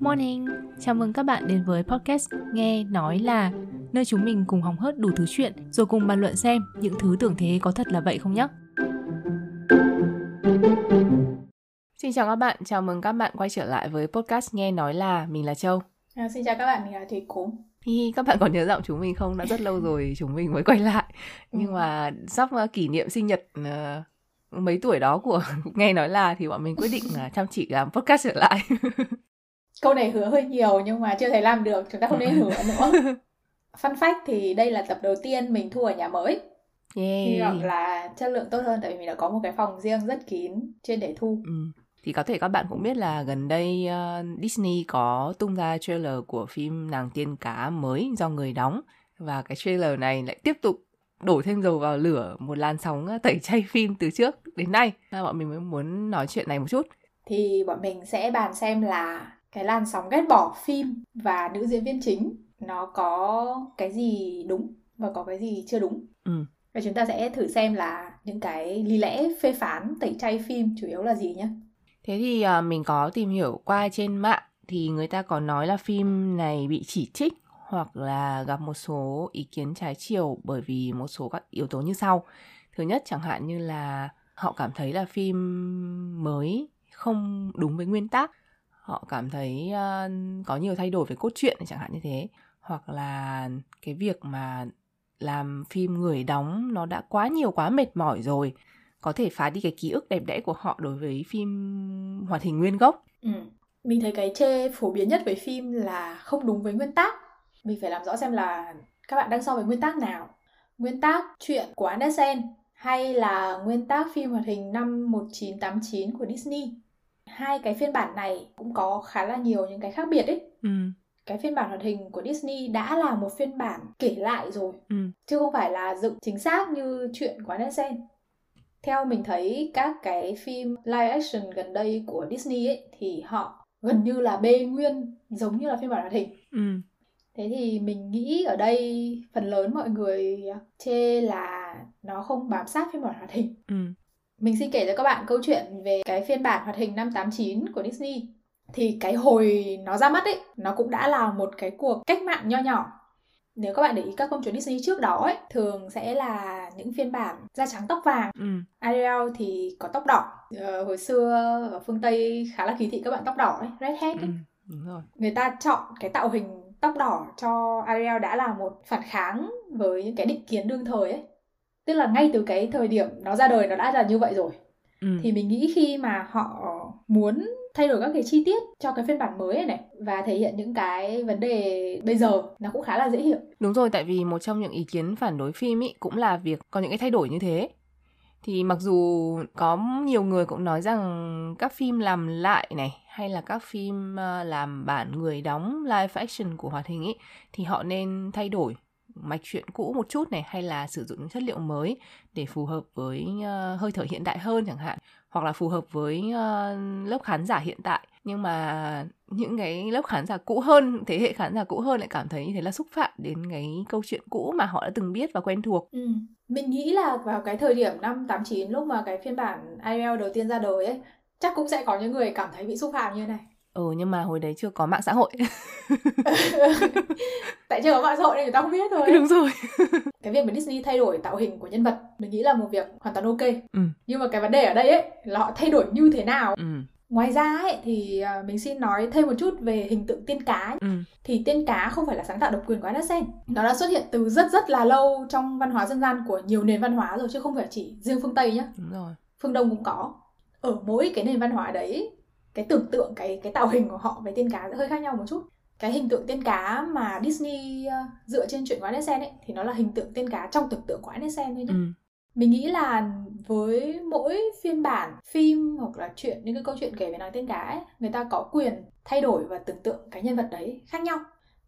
Morning, chào mừng các bạn đến với podcast Nghe Nói Là Nơi chúng mình cùng hóng hớt đủ thứ chuyện Rồi cùng bàn luận xem những thứ tưởng thế có thật là vậy không nhé Xin chào các bạn, chào mừng các bạn quay trở lại với podcast Nghe Nói Là. Mình là Châu. À, Xin chào các bạn, mình là Thủy Cúm Hi, các bạn còn nhớ giọng chúng mình không? Đã rất lâu rồi chúng mình mới quay lại. Nhưng ừ. mà sắp uh, kỷ niệm sinh nhật uh, mấy tuổi đó của nghe nói là thì bọn mình quyết định là chăm chỉ làm podcast trở lại câu này hứa hơi nhiều nhưng mà chưa thể làm được chúng ta không nên hứa nữa fun fact thì đây là tập đầu tiên mình thu ở nhà mới yeah. hy vọng là chất lượng tốt hơn tại vì mình đã có một cái phòng riêng rất kín trên để thu ừ. thì có thể các bạn cũng biết là gần đây uh, Disney có tung ra trailer của phim nàng tiên cá mới do người đóng và cái trailer này lại tiếp tục đổ thêm dầu vào lửa một làn sóng tẩy chay phim từ trước đến nay. Bọn mình mới muốn nói chuyện này một chút. Thì bọn mình sẽ bàn xem là cái làn sóng ghét bỏ phim và nữ diễn viên chính nó có cái gì đúng và có cái gì chưa đúng. Ừ. và chúng ta sẽ thử xem là những cái lý lẽ phê phán tẩy chay phim chủ yếu là gì nhé thế thì uh, mình có tìm hiểu qua trên mạng thì người ta có nói là phim này bị chỉ trích hoặc là gặp một số ý kiến trái chiều bởi vì một số các yếu tố như sau. Thứ nhất chẳng hạn như là họ cảm thấy là phim mới không đúng với nguyên tắc, họ cảm thấy uh, có nhiều thay đổi về cốt truyện chẳng hạn như thế, hoặc là cái việc mà làm phim người đóng nó đã quá nhiều quá mệt mỏi rồi có thể phá đi cái ký ức đẹp đẽ của họ đối với phim hoạt hình nguyên gốc. Ừ. Mình thấy cái chê phổ biến nhất với phim là không đúng với nguyên tắc mình phải làm rõ xem là các bạn đang so với nguyên tắc nào. Nguyên tắc chuyện của Andersen hay là nguyên tắc phim hoạt hình năm 1989 của Disney. Hai cái phiên bản này cũng có khá là nhiều những cái khác biệt ấy. Ừ. cái phiên bản hoạt hình của Disney đã là một phiên bản kể lại rồi ừ. chứ không phải là dựng chính xác như chuyện của Andersen. Theo mình thấy các cái phim live action gần đây của Disney ấy thì họ gần như là bê nguyên giống như là phiên bản hoạt hình. Ừ thế thì mình nghĩ ở đây phần lớn mọi người chê là nó không bám sát phiên bản hoạt hình ừ. mình xin kể cho các bạn câu chuyện về cái phiên bản hoạt hình năm 89 của Disney thì cái hồi nó ra mắt ấy nó cũng đã là một cái cuộc cách mạng nho nhỏ nếu các bạn để ý các công chúa Disney trước đó ấy thường sẽ là những phiên bản da trắng tóc vàng ừ. Ariel thì có tóc đỏ ờ, hồi xưa ở phương Tây khá là kỳ thị các bạn tóc đỏ ấy redhead ấy. Ừ, đúng rồi. người ta chọn cái tạo hình tóc đỏ cho Ariel đã là một phản kháng với những cái định kiến đương thời ấy. Tức là ngay từ cái thời điểm nó ra đời nó đã là như vậy rồi. Ừ. thì mình nghĩ khi mà họ muốn thay đổi các cái chi tiết cho cái phiên bản mới này này và thể hiện những cái vấn đề bây giờ nó cũng khá là dễ hiểu. Đúng rồi tại vì một trong những ý kiến phản đối phim ý cũng là việc có những cái thay đổi như thế thì mặc dù có nhiều người cũng nói rằng các phim làm lại này hay là các phim ờ, làm bản người đóng live action của hoạt hình ấy thì họ nên thay đổi mạch truyện cũ một chút này hay là sử dụng những chất liệu mới để phù hợp với uh, hơi thở hiện đại hơn chẳng hạn hoặc là phù hợp với uh, lớp khán giả hiện tại nhưng mà những cái lớp khán giả cũ hơn thế hệ khán giả cũ hơn lại cảm thấy như thế là xúc phạm đến cái câu chuyện cũ mà họ đã từng biết và quen thuộc ừ mình nghĩ là vào cái thời điểm năm 89 lúc mà cái phiên bản IL đầu tiên ra đời ấy chắc cũng sẽ có những người cảm thấy bị xúc phạm như này. Ừ nhưng mà hồi đấy chưa có mạng xã hội. Tại chưa có mạng xã hội nên người ta không biết thôi. Đúng rồi. Cái việc mà Disney thay đổi tạo hình của nhân vật mình nghĩ là một việc hoàn toàn ok. Ừ. nhưng mà cái vấn đề ở đây ấy là họ thay đổi như thế nào? Ừ. ngoài ra ấy thì à, mình xin nói thêm một chút về hình tượng tiên cá ừ. thì tiên cá không phải là sáng tạo độc quyền của Andersen nó đã xuất hiện từ rất rất là lâu trong văn hóa dân gian của nhiều nền văn hóa rồi chứ không phải chỉ riêng phương Tây nhé đúng rồi phương Đông cũng có ở mỗi cái nền văn hóa đấy cái tưởng tượng cái cái tạo hình của họ về tiên cá sẽ hơi khác nhau một chút cái hình tượng tiên cá mà Disney uh, dựa trên chuyện của Andersen ấy thì nó là hình tượng tiên cá trong tưởng tượng của Andersen thôi nhé. Ừ. Mình nghĩ là với mỗi phiên bản phim hoặc là chuyện những cái câu chuyện kể về nàng tiên cá ấy, người ta có quyền thay đổi và tưởng tượng cái nhân vật đấy khác nhau.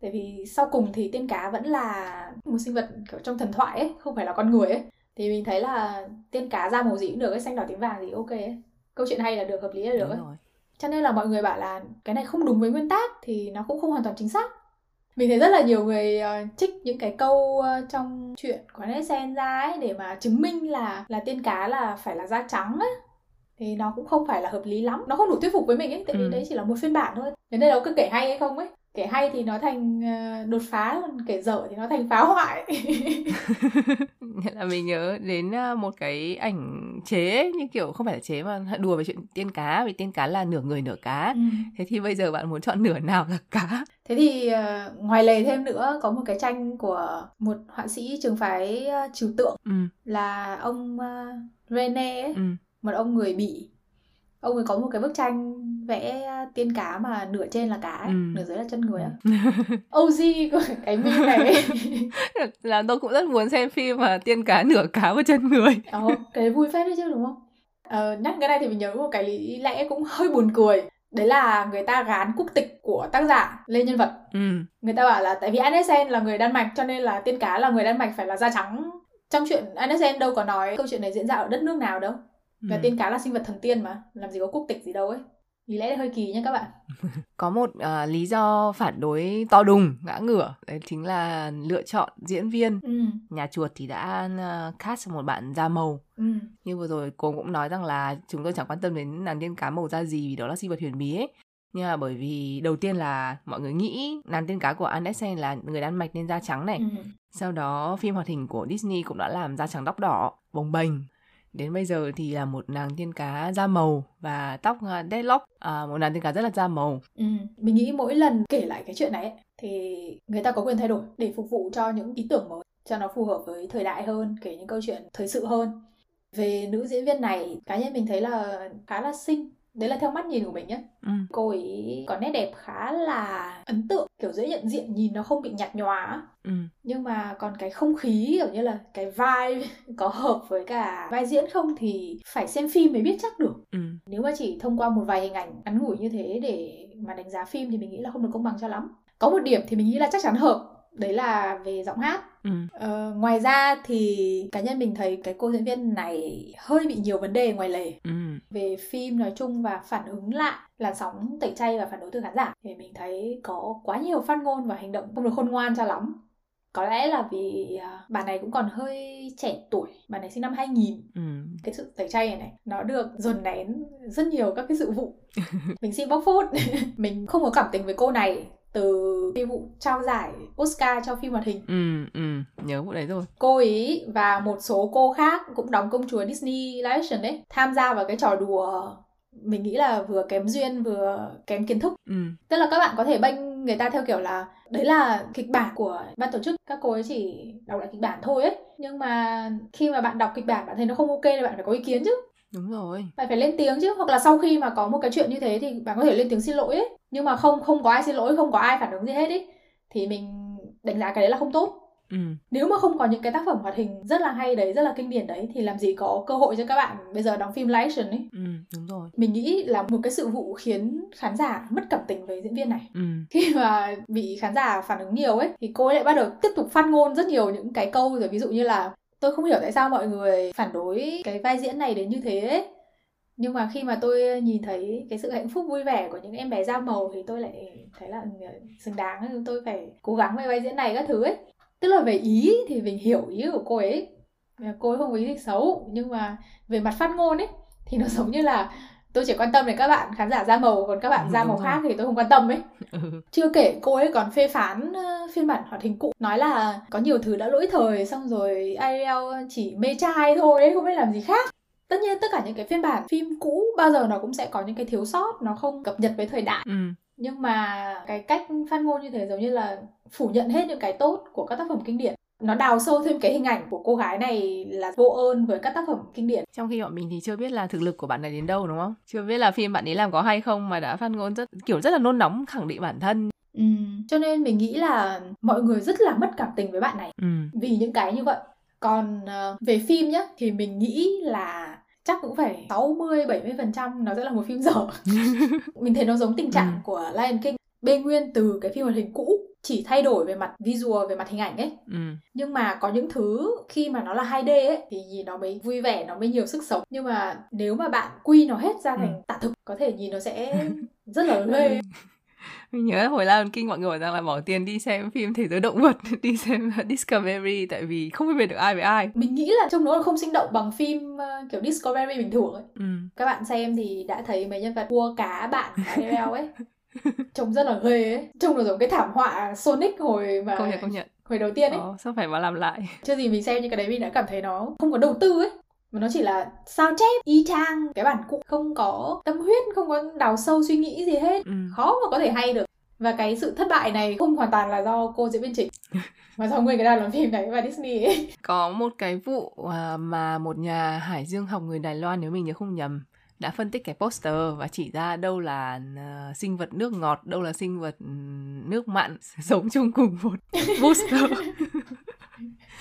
Tại vì sau cùng thì tiên cá vẫn là một sinh vật kiểu trong thần thoại ấy, không phải là con người ấy. Thì mình thấy là tiên cá ra màu gì cũng được, ấy, xanh đỏ tím vàng gì ok ấy. Câu chuyện hay là được, hợp lý là được Đúng ấy. rồi cho nên là mọi người bảo là cái này không đúng với nguyên tắc thì nó cũng không hoàn toàn chính xác mình thấy rất là nhiều người uh, trích những cái câu uh, trong chuyện của Nelson ra ấy để mà chứng minh là là tiên cá là phải là da trắng ấy thì nó cũng không phải là hợp lý lắm. Nó không đủ thuyết phục với mình ấy tại vì Ừ. đấy chỉ là một phiên bản thôi. Đến đây đâu cứ kể hay hay không ấy kể hay thì nó thành ờ, đột phá còn kể dở thì nó thành phá hoại. Nghĩa là mình nhớ đến à, một cái ảnh chế như kiểu không phải là chế mà đùa về chuyện tiên cá vì tiên cá là nửa người nửa cá. Ừ. thế thì bây giờ bạn muốn chọn nửa nào là cá? Thế thì ờ, ngoài lề thêm nữa có một cái tranh của một họa sĩ trường phái ờ, trừu tượng ừ. là ông ờ, Rene ấy, ừ. một ông người Bỉ. Ông ấy có một cái bức tranh vẽ tiên cá mà nửa trên là cá, ấy, Ừ. nửa dưới là chân người á. OG của cái meme này. là tôi cũng rất muốn xem phim mà tiên cá nửa cá và chân người Ồ, cái đấy vui phết đấy chứ đúng không? Ờ, nhắc cái này thì mình nhớ một cái lý lẽ cũng hơi buồn cười. Đấy là người ta gán quốc tịch của tác giả lên nhân vật. ừ người ta bảo là tại vì Andersen là người Đan Mạch cho nên là tiên cá là người Đan Mạch phải là da trắng trong chuyện Andersen đâu có nói câu chuyện này diễn ra ở đất nước nào đâu và ừ. tiên cá là sinh vật thần tiên mà làm gì có quốc tịch gì đâu ấy. Lý lẽ hơi kỳ nha các bạn. Có một à, lý do phản đối to đùng ngã ngửa. Đấy chính là lựa chọn diễn viên. Ừ. Nhà chuột thì đã uh, cast một bạn da màu. Ừ. Như vừa rồi cô cũng nói rằng là chúng tôi chẳng quan tâm đến nàng tiên cá màu da gì vì đó là sinh vật huyền bí ấy. Nhưng mà bởi vì đầu tiên là mọi người nghĩ nàng tiên cá của Andersen là người Đan Mạch nên da trắng này. Ừ. Sau đó phim hoạt hình của Disney cũng đã làm da trắng tóc đỏ bồng bềnh đến bây giờ thì là một nàng tiên cá da màu và tóc à, deadlock. À, một nàng tiên cá rất là da màu. Ừ mình nghĩ mỗi lần kể lại cái chuyện này ấy, thì người ta có quyền thay đổi để phục vụ cho những ý tưởng mới cho nó phù hợp với thời đại hơn kể những câu chuyện thời sự hơn. Về nữ diễn viên này cá nhân mình thấy là khá là xinh đấy là theo mắt nhìn của mình nhé ừ. cô ấy có nét đẹp khá là ấn tượng kiểu dễ nhận diện nhìn nó không bị nhạt nhòa. Ừ. nhưng mà còn cái không khí kiểu như là cái vai có hợp với cả vai diễn không thì phải xem phim mới biết chắc được Ừ. nếu mà chỉ thông qua một vài hình ảnh ngắn ngủi như thế để mà đánh giá phim thì mình nghĩ là không được công bằng cho lắm có một điểm thì mình nghĩ là chắc chắn hợp đấy là về giọng hát Ừ. ờ, ngoài ra thì cá nhân mình thấy cái cô diễn viên này hơi bị nhiều vấn đề ngoài lề Ừ. về phim nói chung và phản ứng lại làn sóng tẩy chay và phản đối từ khán giả thì mình thấy có quá nhiều phát ngôn và hành động không được khôn ngoan cho lắm có lẽ là vì à, bà này cũng còn hơi trẻ tuổi bà này sinh năm 2000 Ừ. cái sự tẩy chay này này nó được dồn nén rất nhiều các cái sự vụ mình xin bóc phốt mình không có cảm tình với cô này từ cái vụ trao giải Oscar cho phim hoạt hình Ừ. Ừ. Nhớ vụ đấy rồi. cô ý và một số cô khác cũng đóng công chúa Disney live action đấy tham gia vào cái trò đùa mình nghĩ là vừa kém duyên vừa kém kiến thức Ừ. tức là các bạn có thể bênh người ta theo kiểu là đấy là kịch bản của ban tổ chức các cô ấy chỉ đọc lại kịch bản thôi ấy nhưng mà khi mà bạn đọc kịch bản bạn thấy nó không ok thì bạn phải có ý kiến chứ Đúng rồi. bạn phải lên tiếng chứ hoặc là sau khi mà có một cái chuyện như thế thì bạn có thể lên tiếng xin lỗi ấy nhưng mà không không có ai xin lỗi không có ai phản ứng gì hết ấy thì mình đánh giá cái đấy là không tốt Ừ. nếu mà không có những cái tác phẩm hoạt hình rất là hay đấy rất là kinh điển đấy thì làm gì có cơ hội cho các bạn bây giờ đóng phim live action ấy Ừ. Đúng rồi. mình nghĩ là một cái sự vụ khiến khán giả mất cảm tình với diễn viên này Ừ. khi mà bị khán giả phản ứng nhiều ấy thì cô ấy lại bắt đầu tiếp tục phát ngôn rất nhiều những cái câu rồi ví dụ như là tôi không hiểu tại sao mọi người phản đối cái vai diễn này đến như thế ấy. nhưng mà khi mà tôi nhìn thấy cái sự hạnh phúc vui vẻ của những em bé da màu thì tôi lại thấy là ừ, xứng đáng. Tôi phải cố gắng với vai diễn này các thứ ấy. Tức là về ý thì mình hiểu ý của cô ấy. Cô ấy không có ý gì xấu, nhưng mà về mặt phát ngôn ấy, thì nó giống như là tôi chỉ quan tâm đến các bạn khán giả da màu còn các bạn Ừ, da màu khác thì tôi không quan tâm ấy. Ừ. chưa kể cô ấy còn phê phán ờ, phiên bản hoạt hình cũ nói là có nhiều thứ đã lỗi thời xong rồi Ariel chỉ mê trai thôi ấy, không biết làm gì khác. Tất nhiên tất cả những cái phiên bản phim cũ bao giờ nó cũng sẽ có những cái thiếu sót nó không cập nhật với thời đại. Ừ. nhưng mà cái cách phát ngôn như thế giống như là phủ nhận hết những cái tốt của các tác phẩm kinh điển nó đào sâu thêm cái hình ảnh của cô gái này là vô ơn với các tác phẩm kinh điển Trong khi bọn mình thì chưa biết là thực lực của bạn này đến đâu đúng không? Chưa biết là phim bạn ấy làm có hay không mà đã phát ngôn rất kiểu rất là nôn nóng khẳng định bản thân. ừ. cho nên mình nghĩ là mọi người rất là mất cảm tình với bạn này Ừ. vì những cái như vậy còn ờ, về phim nhá thì mình nghĩ là chắc cũng phải 60 70% nó sẽ là một phim dở. mình thấy nó giống tình trạng Ừ. của Lion King bê nguyên từ cái phim hoạt hình cũ chỉ thay đổi về mặt visual về mặt hình ảnh ấy. Ừ. nhưng mà có những thứ khi mà nó là 2D ấy thì nhìn nó mới vui vẻ nó mới nhiều sức sống. Nhưng mà nếu mà bạn quy nó hết ra thành tạ thực có thể nhìn nó sẽ rất là ghê mình nhớ hồi Lion King mọi người bảo rằng là bỏ tiền đi xem phim thế giới động vật đi xem Discovery tại vì không phân biệt được ai với ai. Mình nghĩ là trong nó không sinh động bằng phim uh, kiểu Discovery bình thường ấy. Ừ. các bạn xem thì đã thấy mấy nhân vật cua cá bạn Ariel ấy trông rất là ghê ấy. Trông là giống cái thảm họa Sonic hồi mà công nhận công nhận. hồi đầu tiên ấy. Ồ, sao phải mà làm lại? Chưa gì mình xem những cái đấy mình đã cảm thấy nó không có đầu tư ấy. Mà nó chỉ là sao chép y chang cái bản cũ không có tâm huyết không có đào sâu suy nghĩ gì hết. Ừ. khó mà có thể hay được. Và cái sự thất bại này không hoàn toàn là do cô diễn viên chính. Mà do nguyên cái đoàn làm phim này và Disney ấy. có một cái vụ à, mà một nhà hải dương học người Đài Loan nếu mình nhớ không nhầm đã phân tích cái poster và chỉ ra đâu là uh, sinh vật nước ngọt, đâu là sinh vật nước mặn sống chung cùng một booster.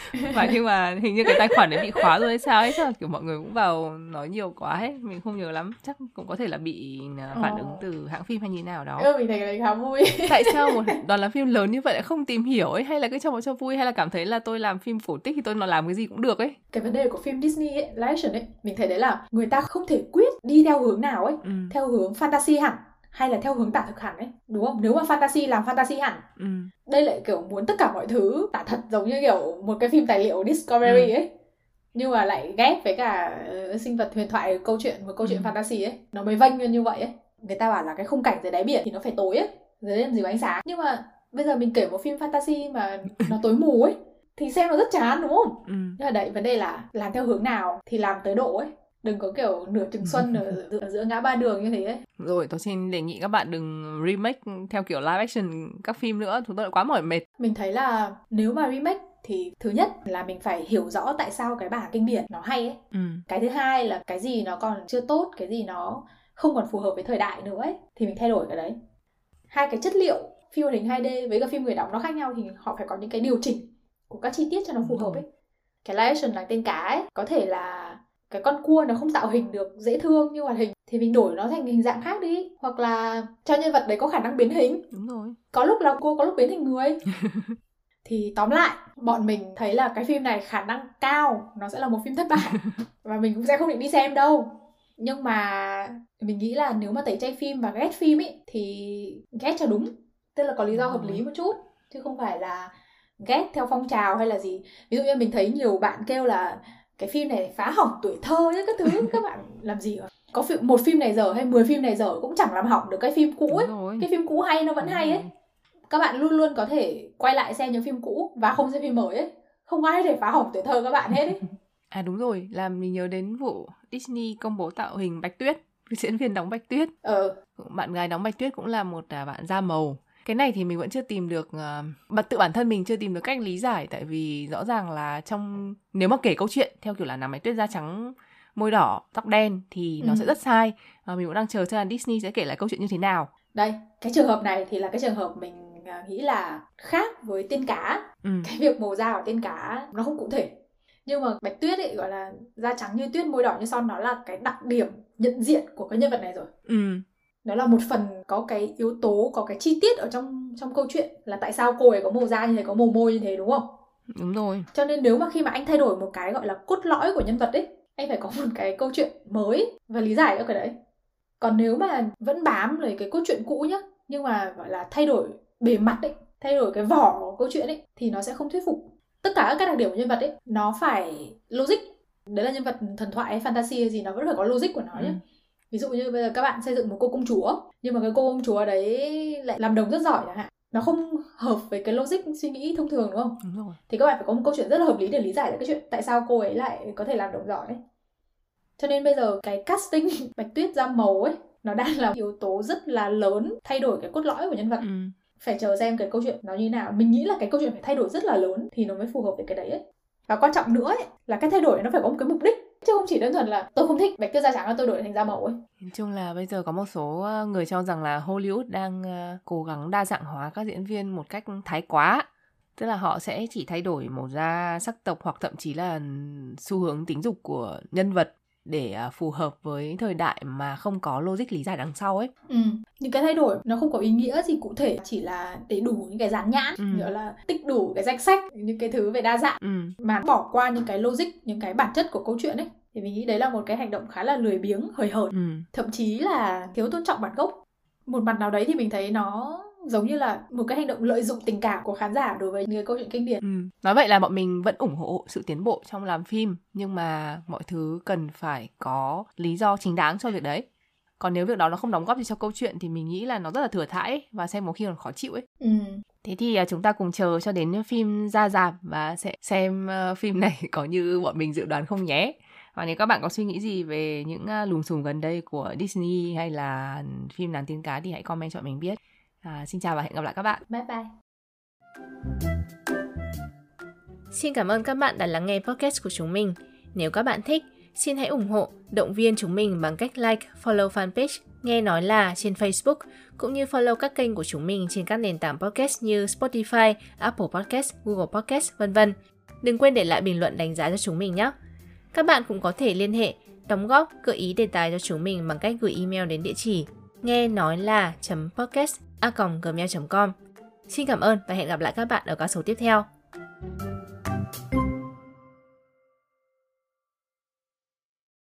và nhưng mà hình như cái tài khoản đấy bị khóa rồi hay sao ấy sao kiểu mọi người cũng vào nói nhiều quá ấy mình không nhớ lắm. Chắc cũng có thể là bị uh, phản ứng từ hãng phim hay như nào đó. Ừ, mình thấy cái đấy khá vui. Tại sao một đoàn làm phim lớn như vậy lại không tìm hiểu ấy? Hay là cứ cho một cho vui? Hay là cảm thấy là tôi làm phim cổ tích thì tôi nó làm cái gì cũng được ấy? Cái vấn đề của phim Disney ấy, live action ấy mình thấy đấy là người ta không thể quyết đi theo hướng nào ấy ừ. theo hướng fantasy hẳn hay là theo hướng tả thực hẳn ấy đúng không nếu mà fantasy làm fantasy hẳn ừ. đây lại kiểu muốn tất cả mọi thứ tả thật giống như kiểu một cái phim tài liệu Discovery Ừ. ấy nhưng mà lại ghép với cả ờ, sinh vật huyền thoại câu chuyện một câu chuyện Ừ. fantasy ấy nó mới vênh lên như vậy ấy người ta bảo là cái khung cảnh dưới đáy biển thì nó phải tối ấy dưới làm gì có ánh sáng nhưng mà bây giờ mình kể một phim fantasy mà nó tối mù ấy thì xem nó rất chán đúng không Ừ. nhưng mà đấy vấn đề là làm theo hướng nào thì làm tới độ ấy đừng có kiểu nửa chừng xuân ở, giữa- ở giữa ngã ba đường như thế ấy. Rồi, tôi xin đề nghị các bạn đừng remake theo kiểu live action các phim nữa, chúng tôi đã quá mỏi mệt. mình thấy là nếu mà remake thì thứ nhất là mình phải hiểu rõ tại sao cái bản kinh điển nó hay ấy. Ừ. cái thứ hai là cái gì nó còn chưa tốt cái gì nó không còn phù hợp với thời đại nữa ấy thì mình thay đổi cái đấy. Hai cái chất liệu phim hoạt hình 2D với cả phim người đóng nó khác nhau thì họ phải có những cái điều chỉnh của các chi tiết cho nó phù hợp ấy. cái live action là tên cá ấy có thể là cái con cua nó không tạo hình được dễ thương như hoạt hình thì mình đổi nó thành hình dạng khác đi. Hoặc là cho nhân vật đấy có khả năng biến hình. Đúng rồi. có lúc là cô có lúc biến thành người. Thì tóm lại bọn mình thấy là cái phim này khả năng cao nó sẽ là một phim thất bại. Và mình cũng sẽ không định đi xem đâu. Nhưng mà mình nghĩ là nếu mà tẩy chay phim và ghét phim ấy thì ghét cho đúng. Tức là có lý do hợp lý một chút. Chứ không phải là ghét theo phong trào hay là gì. Ví dụ như mình thấy nhiều bạn kêu là cái phim này phá hỏng tuổi thơ ấy các thứ các bạn làm gì hả? có phim, một phim này dở hay 10 phim này dở cũng chẳng làm hỏng được cái phim cũ ấy rồi. cái phim cũ hay nó vẫn Đúng hay ấy rồi. các bạn luôn luôn có thể quay lại xem những phim cũ và không xem phim mới ấy không ai để phá hỏng tuổi thơ các bạn hết ấy À đúng rồi, làm mình nhớ đến vụ Disney công bố tạo hình Bạch Tuyết. Diễn viên đóng Bạch Tuyết. ờ Bạn gái đóng Bạch Tuyết cũng là một à, bạn da màu. Cái này thì mình vẫn chưa tìm được à, bật tự bản thân mình chưa tìm được cách lý giải tại vì rõ ràng là trong nếu mà kể câu chuyện theo kiểu là nàng Bạch Tuyết da trắng môi đỏ tóc đen thì nó Ừ. sẽ rất sai và mình cũng đang chờ xem là Disney sẽ kể lại câu chuyện như thế nào đây cái trường hợp này thì là cái trường hợp mình à, nghĩ là khác với tiên cá ừ. cái việc màu da của tiên cá nó không cụ thể nhưng mà bạch tuyết ấy gọi là da trắng như tuyết môi đỏ như son nó là cái đặc điểm nhận diện của cái nhân vật này rồi Ừ. nó là một phần có cái yếu tố có cái chi tiết ở trong trong câu chuyện là tại sao cô ấy có màu da như thế có màu môi như thế đúng không? Đúng rồi. Cho nên nếu mà khi mà anh thay đổi một cái gọi là cốt lõi của nhân vật ấy anh phải có một cái câu chuyện mới và lý giải cho cái đấy. Còn nếu mà vẫn bám lấy cái cốt truyện cũ nhá nhưng mà gọi là thay đổi bề mặt ấy thay đổi cái vỏ của câu chuyện ấy thì nó sẽ không thuyết phục. Tất cả các đặc điểm của nhân vật ấy nó phải logic. Đấy là nhân vật thần thoại hay fantasy hay gì nó vẫn phải có logic của nó nhé Ừ. ví dụ như bây giờ các bạn xây dựng một cô công chúa nhưng mà cái cô công chúa đấy lại làm đồng rất giỏi chẳng hạn nó không hợp với cái logic suy nghĩ thông thường đúng không đúng rồi thì các bạn phải có một câu chuyện rất là hợp lý để lý giải được cái chuyện tại sao cô ấy lại có thể làm đồng giỏi ấy. cho nên bây giờ cái casting bạch tuyết da màu ấy nó đang là yếu tố rất là lớn thay đổi cái cốt lõi của nhân vật ừ. phải chờ xem cái câu chuyện nó như nào mình nghĩ là cái câu chuyện phải thay đổi rất là lớn thì nó mới phù hợp với cái đấy ấy. và quan trọng nữa ấy, là cái thay đổi nó phải có một cái mục đích chứ không chỉ đơn thuần là tôi không thích bạch tuyết da trắng là tôi đổi thành da màu ấy Nói chung là bây giờ có một số ờ, người cho rằng là Hollywood đang ờ, cố gắng đa dạng hóa các diễn viên một cách thái quá. Tức là họ sẽ chỉ thay đổi màu da, sắc tộc hoặc thậm chí là xu hướng tính dục của nhân vật để ờ, phù hợp với thời đại mà không có logic lý giải đằng sau ấy. ừ. những cái thay đổi nó không có ý nghĩa gì cụ thể chỉ là để đủ những cái dán nhãn Ừ. gọi là tích đủ cái danh sách những cái thứ về đa dạng Ừ. mà bỏ qua những cái logic những cái bản chất của câu chuyện ấy thì mình nghĩ đấy là một cái hành động khá là lười biếng hời hợt Ừ. thậm chí là thiếu tôn trọng bản gốc một mặt nào đấy thì mình thấy nó giống như là một cái hành động lợi dụng tình cảm của khán giả đối với những câu chuyện kinh điển. Ừ. Nói vậy là bọn mình vẫn ủng hộ sự tiến bộ trong làm phim nhưng mà mọi thứ cần phải có lý do chính đáng cho việc đấy. Còn nếu việc đó nó không đóng góp gì cho câu chuyện thì mình nghĩ là nó rất là thừa thãi ấy, và xem một khi còn khó chịu ấy. Ừ. Thế thì à, chúng ta cùng chờ cho đến phim ra rạp và sẽ xem uh, phim này có như bọn mình dự đoán không nhé. Và nếu các bạn có suy nghĩ gì về những uh, lùm xùm gần đây của Disney hay là phim nàng tiên cá thì hãy comment cho mình biết. À, xin chào và hẹn gặp lại các bạn. Bye bye. Xin cảm ơn các bạn đã lắng nghe podcast của chúng mình. Nếu các bạn thích, xin hãy ủng hộ, động viên chúng mình bằng cách like, follow fanpage Nghe Nói Là trên Facebook, cũng như follow các kênh của chúng mình trên các nền tảng podcast như Spotify, Apple Podcast, Google Podcast, vân vân. Đừng quên để lại bình luận đánh giá cho chúng mình nhé. Các bạn cũng có thể liên hệ, đóng góp, gợi ý đề tài cho chúng mình bằng cách gửi email đến địa chỉ nghe nói là podcast a gmail.com. Xin cảm ơn và hẹn gặp lại các bạn ở các số tiếp theo.